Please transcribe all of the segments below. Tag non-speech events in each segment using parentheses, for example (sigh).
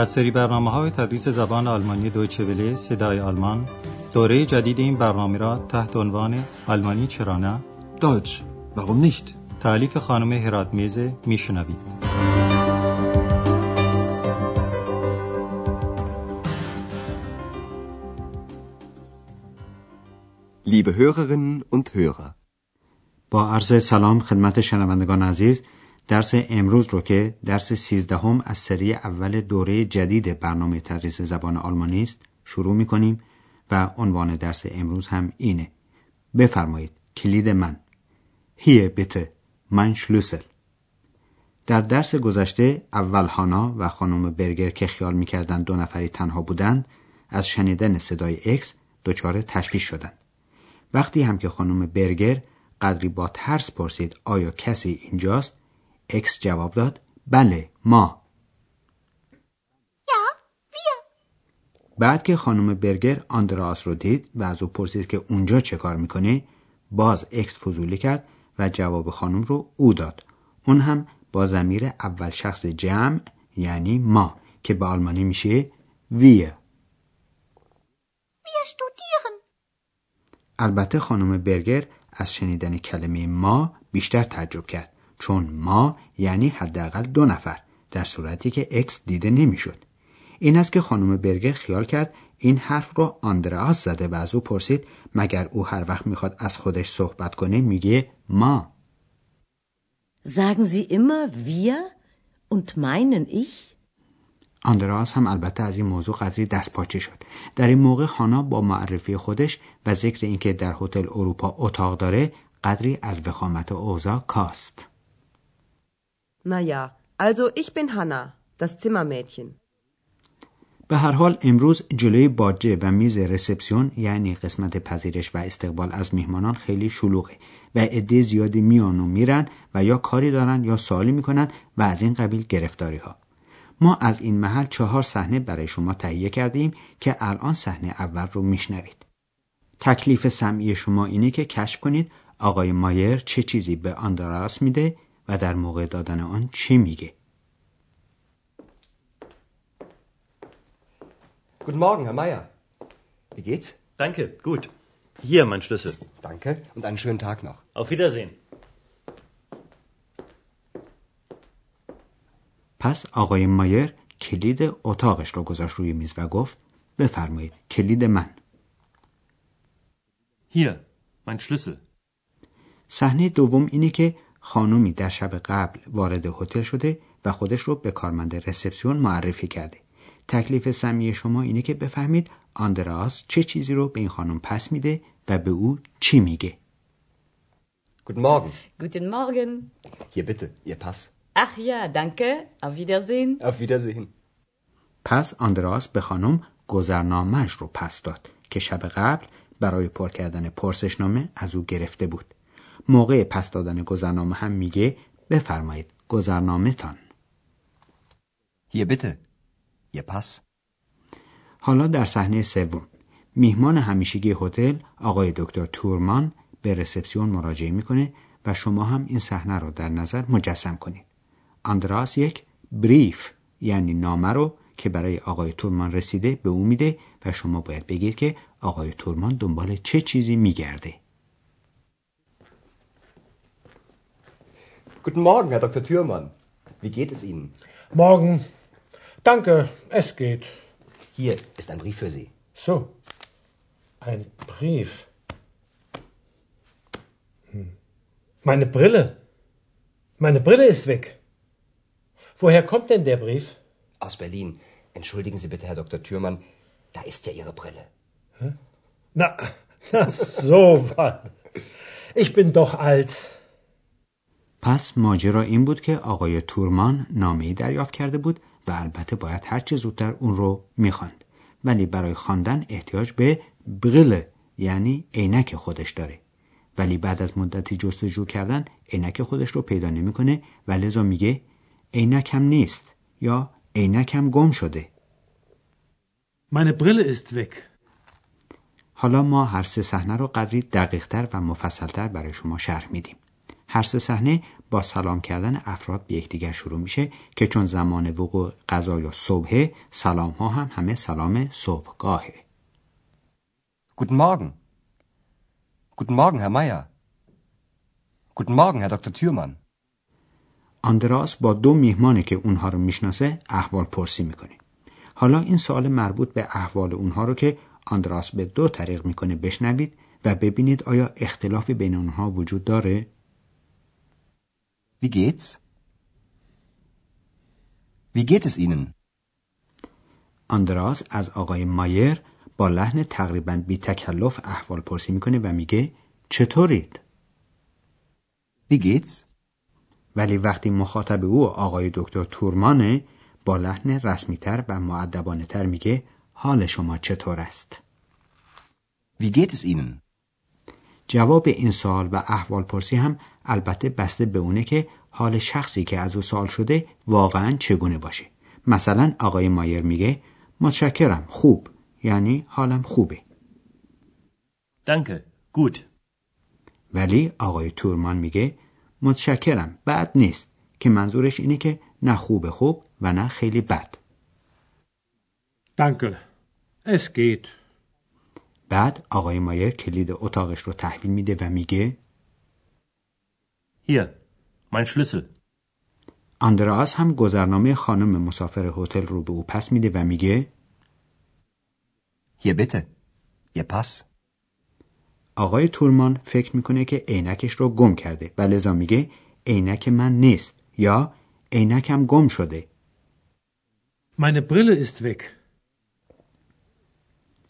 از سری برنامه های تدریس زبان آلمانی دویچه وله صدای آلمان دوره جدید این برنامه را تحت عنوان آلمانی چرا نه؟ Deutsch, warum nicht? تعلیف خانم هرات میزه میشنوید. Liebe Hörerinnen und Hörer, با عرض سلام خدمت شنوندگان عزیز درس امروز رو که درس سیزدهم از سری اول دوره جدید برنامه تدریس زبان آلمانی است شروع می کنیم و عنوان درس امروز هم اینه. بفرمایید کلید من. هیه بیته من شلوسل در درس گذشته اول هانا و خانم برگر که خیال می‌کردند دو نفری تنها بودند از شنیدن صدای اکس دچار تشویش شدند. وقتی هم که خانم برگر قدری با ترس پرسید آیا کسی اینجاست اکس جواب داد. بله ما. wir. بعد که خانم برگر آندراس رو دید و از او پرسید که اونجا چه کار می‌کنه باز اکس فضولی کرد و جواب خانم رو او داد. اون هم با ضمیر اول شخص جمع یعنی ما که به آلمانی میشه ویه. البته خانم برگر از شنیدن کلمه ما بیشتر تعجب کرد. چون ما یعنی حداقل دو نفر در صورتی که اکس دیده نمی‌شد. این است که خانم برگر خیال کرد این حرف رو آندراس زده و از او پرسید مگر او هر وقت می‌خواد از خودش صحبت کنه میگه ما. Sagen Sie immer wir und meinen ich? آندراس هم البته از این موضوع قدری دست پاچه شد. در این موقع خانا با معرفی خودش و ذکر اینکه در هتل اروپا اتاق داره قدری از وخامت اوضاع کاست. Na also ich bin Hanna, das Zimmermädchen. به هر حال امروز جلوی باجه و میز رسپسیون یعنی قسمت پذیرش و استقبال از میهمانان خیلی شلوغه و عده زیادی میان و میرن و یا کاری دارن یا سوالی می‌کنن و از این قبیل گرفتاری ها ما از این محل چهار صحنه برای شما تهیه کردیم که الان صحنه اول رو میشنوید تکلیف سمعی شما اینه که کشف کنید آقای مایر چه چیزی به آندراس میده و در موقع دادن آن چی میگه guten Morgen, Herr Meier. Wie geht's? Danke, gut. Hier mein Schlüssel. Danke und einen schönen Tag noch. Auf Wiedersehen. پس آقای مایر کلید اتاقش رو گذاشت روی میز و گفت بفرمایید کلید من Hier, mein Schlüssel. صحنه دوم اینه که خانومی در شب قبل وارد هتل شده و خودش رو به کارمند رسپسیون معرفی کرده تکلیف سمی شما اینه که بفهمید آندراس چه چیزی رو به این خانم پس میده و به او چی میگه Guten Morgen. Guten Morgen. Hier bitte, Ihr Pass. Ach ja, danke. Auf Wiedersehen. Auf Wiedersehen. پس آندراس به خانم گذرنامهش رو پس داد که شب قبل برای پر کردن پرسشنامه از او گرفته بود موقع پس دادن گذرنامه هم میگه بفرمایید گذرنامه تان Hier bitte, Ihr Pass. حالا در صحنه سوم میهمان همیشگی هتل آقای دکتر تورمان به رسپسیون مراجعه می‌کنه و شما هم این صحنه رو در نظر مجسم کنید. آندراس یک بریف یعنی نامه رو که برای آقای تورمان رسیده به او میده و شما باید بگید که آقای تورمان دنبال چه چیزی میگرده. Guten Morgen, Herr Dr. Thürmann. Wie geht es Ihnen? Morgen. Danke, es geht. Hier ist ein Brief für Sie. So. Ein Brief. Hm. Meine Brille. Meine Brille ist weg. Woher kommt denn der Brief? Aus Berlin. Entschuldigen Sie bitte, Herr Dr. Thürmann. Da ist ja Ihre Brille. Na, (laughs) na so was. Ich bin doch alt. پس ماجرا این بود که آقای تورمان نامه‌ای دریافت کرده بود و البته باید هر چه زودتر اون رو می‌خواند. ولی برای خواندن احتیاج به بغل یعنی عینک خودش داره. ولی بعد از مدتی جستجو کردن عینک خودش رو پیدا نمی‌کنه و لذا میگه عینکم نیست یا عینکم گم شده. Meine Brille ist weg. حالا ما هر سه صحنه رو قدری دقیقتر و مفصلتر برای شما شرح میدیم. هر سه صحنه با سلام کردن افراد به یکدیگر شروع میشه که چون زمان وقوع غذا یا صبح سلام ها هم همه سلام صبحگاهه Guten Morgen. Guten Morgen, Herr Meier. Guten Morgen, Herr Dr. Thürmann. آندراس با دو میهمانی که اونها رو می‌شناسه احوال پرسی می‌کنه حالا این سوال مربوط به احوال اونها رو که آندراس به دو طریق می‌کنه بشنوید و ببینید آیا اختلافی بین اونها وجود داره Wie geht's? Wie geht es Ihnen? آندراس از آقای مایر با لحن تقریبا بی تکلف احوال پرسی می‌کنه و میگه چطورید؟ Wie geht's? ولی وقتی مخاطب او آقای دکتر تورمانه با لحن رسمیتر و معدبانه تر میگه حال شما چطور است؟ Wie geht es Ihnen? جواب این سوال و احوال پرسی هم البته بسته به اونه که حال شخصی که از او سوال شده واقعا چگونه باشه مثلا آقای مایر میگه متشکرم خوب یعنی حالم خوبه Danke. Gut. ولی آقای تورمان میگه متشکرم بد نیست که منظورش اینه که نه خوب خوب و نه خیلی بد Danke. Es geht. بعد آقای مایر کلید اتاقش رو تحویل میده و میگه Hier. Mein Schlüssel. آندراس هم گذرنامه خانم مسافر هتل رو به او پس میده و میگه Hier bitte. Ihr Pass. آقای تورمان فکر می‌کنه که عینکش رو گم کرده و لذا میگه عینک من نیست یا عینکم گم شده Meine Brille ist weg.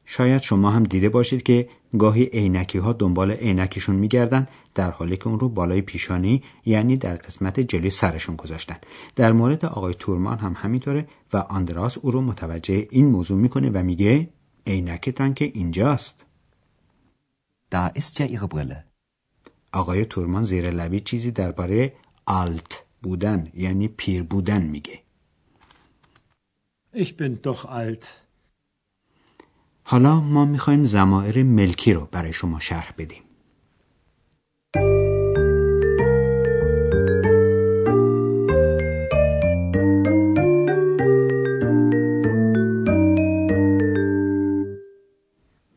شاید شما هم دیده باشید که گاهی عینکی ها دنبال عینکشون میگردن در حالی که اون رو بالای پیشانی یعنی در قسمت جلوی سرشون گذاشتن در مورد آقای تورمان هم همینطوره و آندراس او رو متوجه این موضوع می‌کنه و میگه عینکتان که اینجاست Da ist ja Ihre Brille. آقای تورمان زیر لبی چیزی درباره آلت بودن یعنی پیر بودن میگه Ich bin doch alt. حالا ما می‌خوایم زمائر ملکی رو برای شما شرح بدیم.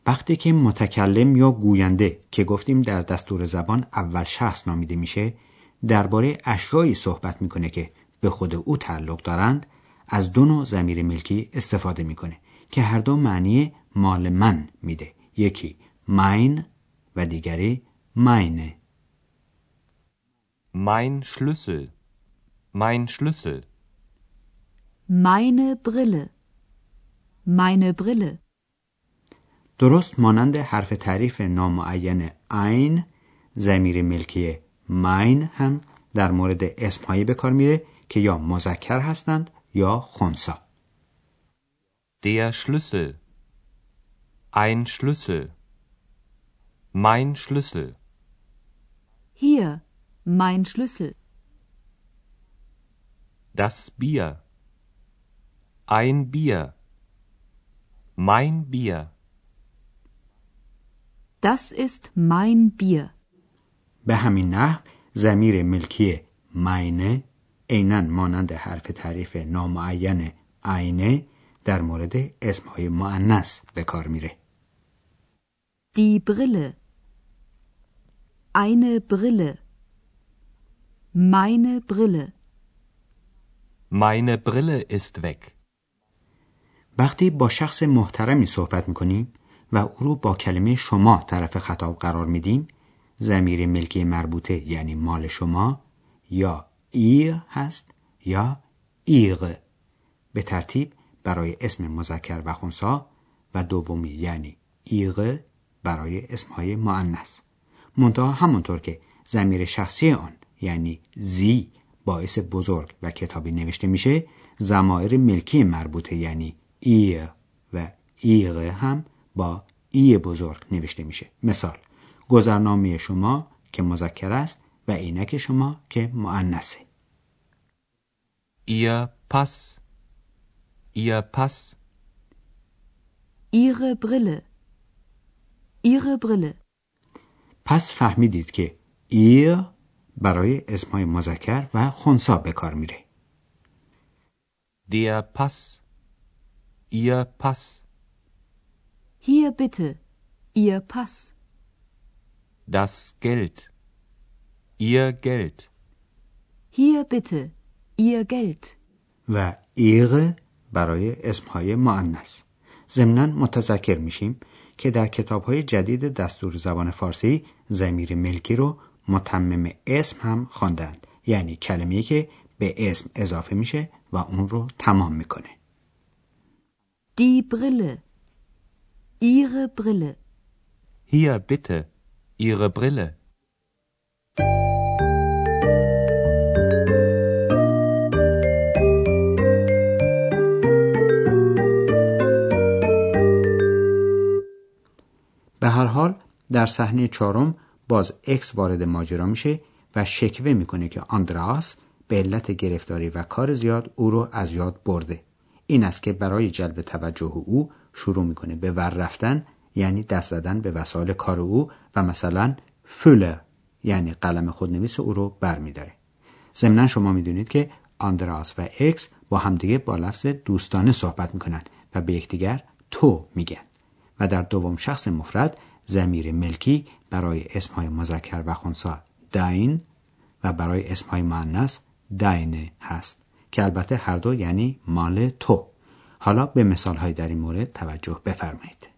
وقتی که متکلم یا گوینده که گفتیم در دستور زبان اول شخص نامیده میشه درباره اشیایی صحبت می‌کنه که به خود او تعلق دارند از دو نوع ضمیر ملکی استفاده می‌کنه. که هر دو معنی مال من میده یکی مین و دیگری ماینه Mein Schlüssel. Mein Schlüssel. Meine Brille. Meine Brille. درست مانند حرف تعریف نامعین عین ضمیر ملکی مین هم در مورد اسمهایی به کار میره که یا مذکر هستند یا خونسا Der Schlüssel. Ein Schlüssel. Mein Schlüssel. Hier. Mein Schlüssel. Das Bier. Ein Bier. Mein Bier. Das ist mein Bier. به همین نحو ضمیر ملکی مینه عینا مانند حرف تعریف نامعین عینه در مورد اسمهای معنس به کار میره Die Brille. Eine Brille. Meine Brille. Meine Brille ist weg. وقتی با شخص محترمی صحبت می‌کنیم و او رو با کلمه شما طرف خطاب قرار میدیم ضمیر ملکی مربوطه یعنی مال شما یا ایر هست یا ایغ به ترتیب برای اسم مذکر و خونسا و دومی یعنی ایغ برای اسمهای معنس منتها همونطور که ضمیر شخصی آن یعنی زی باعث بزرگ و کتابی نوشته میشه زمایر ملکی مربوطه یعنی ایر و ایغ هم با ای بزرگ نوشته میشه مثال گذرنامه شما که مذکر است و عینک شما که مؤنثه Ihr Pass. Ihr Pass. Ihre Brille. Ihre Brille. پس فهمیدید که ایر برای اسمهای مذکر و خونسا به کار میره. Der Pass. Ihr Pass. Hier bitte. Ihr Pass. Das Geld. Ihr Geld. Hier bitte. Ihr Geld. و ایغ برای اسمهای معنس ضمنا متذکر میشیم که در کتابهای جدید دستور زبان فارسی زمیر ملکی رو متمم اسم هم خواندند یعنی کلمه‌ای که به اسم اضافه میشه و اون رو تمام می‌کنه Die Brille. Ihre Brille. Hier bitte. Ihre Brille. هر حال در صحنه چهارم باز اکس وارد ماجرا میشه و شکوه می‌کنه که آندراس به علت گرفتاری و کار زیاد او رو از یاد برده. این است که برای جلب توجه او شروع می‌کنه به ور رفتن یعنی دست زدن به وسایل کار او و مثلا Füller یعنی قلم خودنویس او رو برمیداره. ضمنا شما می‌دونید که آندراس و اکس با همدیگه با لفظ دوستانه صحبت می‌کنن و به یکدیگر تو میگن. و در دوم شخص مفرد زمیر ملکی برای اسمهای مذکر و خونسا داین و برای اسمهای معنس داینه هست که البته هر دو یعنی مال تو حالا به مثال در این مورد توجه بفرمایید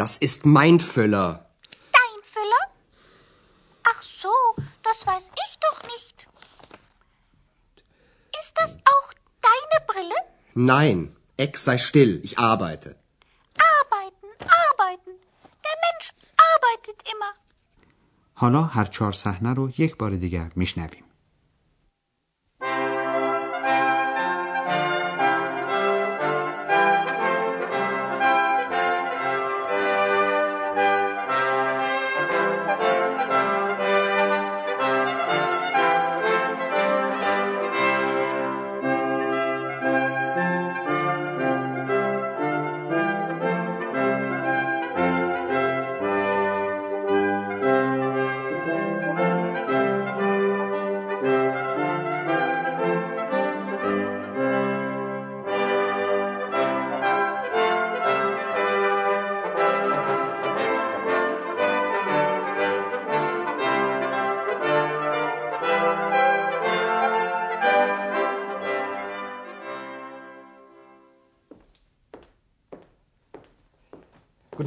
Das ist mein Füller. Dein Füller? Ach so, das weiß ich doch nicht. Ist das auch deine Brille? Nein, Ex sei still, ich arbeite. Arbeiten, arbeiten. Der Mensch arbeitet immer. حالا هر چهار صحنه رو یک بار دیگر میشنویم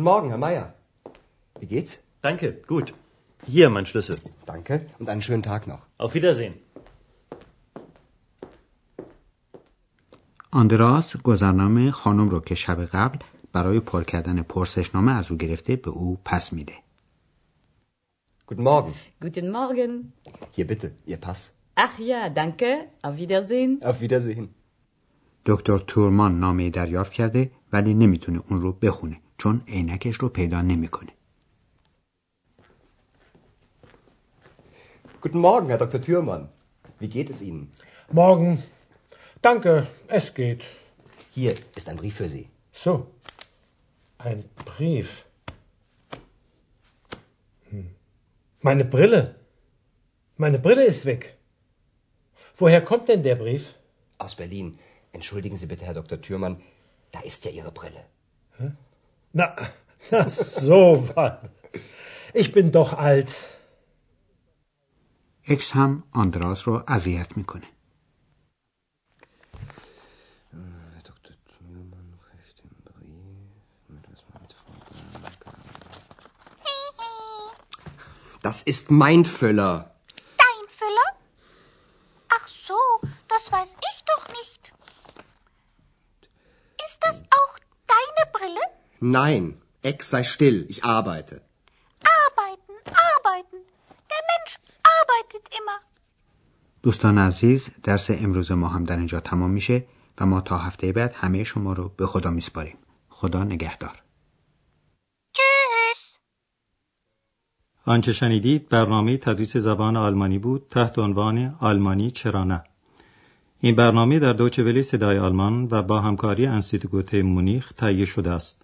Guten Morgen, Herr Meier. Wie geht's? Danke, gut. Hier mein Schlüssel. Danke und einen schönen Tag noch. Auf Wiedersehen. آندراس گذرنامه خانم رو که شب قبل برای پر کردن پرسشنامه از او گرفته به او پس میده. Guten Morgen. Guten Morgen. Hier bitte, Ihr Pass. Ach ja, danke. Auf Wiedersehen. Auf Wiedersehen. دکتر تورمان نامه دریافت کرده ولی نمی‌تونه اون رو بخونه چون عینکش رو پیدا نمیکنه. Guten Morgen, Herr Dr. Thürmann. Wie geht es Ihnen? Morgen. Danke, es geht. Hier ist ein Brief für Sie. So. Ein Brief. Hm. Meine Brille. Meine Brille ist weg. Woher kommt denn der Brief? Aus Berlin. Entschuldigen Sie bitte, Herr Dr. Thürmann. Da ist ja Ihre Brille. Na, na so was. Ich bin doch alt. اکس هم آندراس رو اذیت میکنه. Das ist mein Füller. Nein, Ex sei still, ich arbeite. Arbeiten, arbeiten. Der Mensch arbeitet immer. دوستان عزیز درس امروز ما هم در اینجا تمام میشه و ما تا هفته بعد همه شما رو به خدا میسپاریم. خدا نگهدار. آنچه شنیدید برنامه تدریس زبان آلمانی بود تحت عنوان آلمانی چرا نه این برنامه در دوچه ولی صدای آلمان و با همکاری انسیتگوت مونیخ تهیه شده است.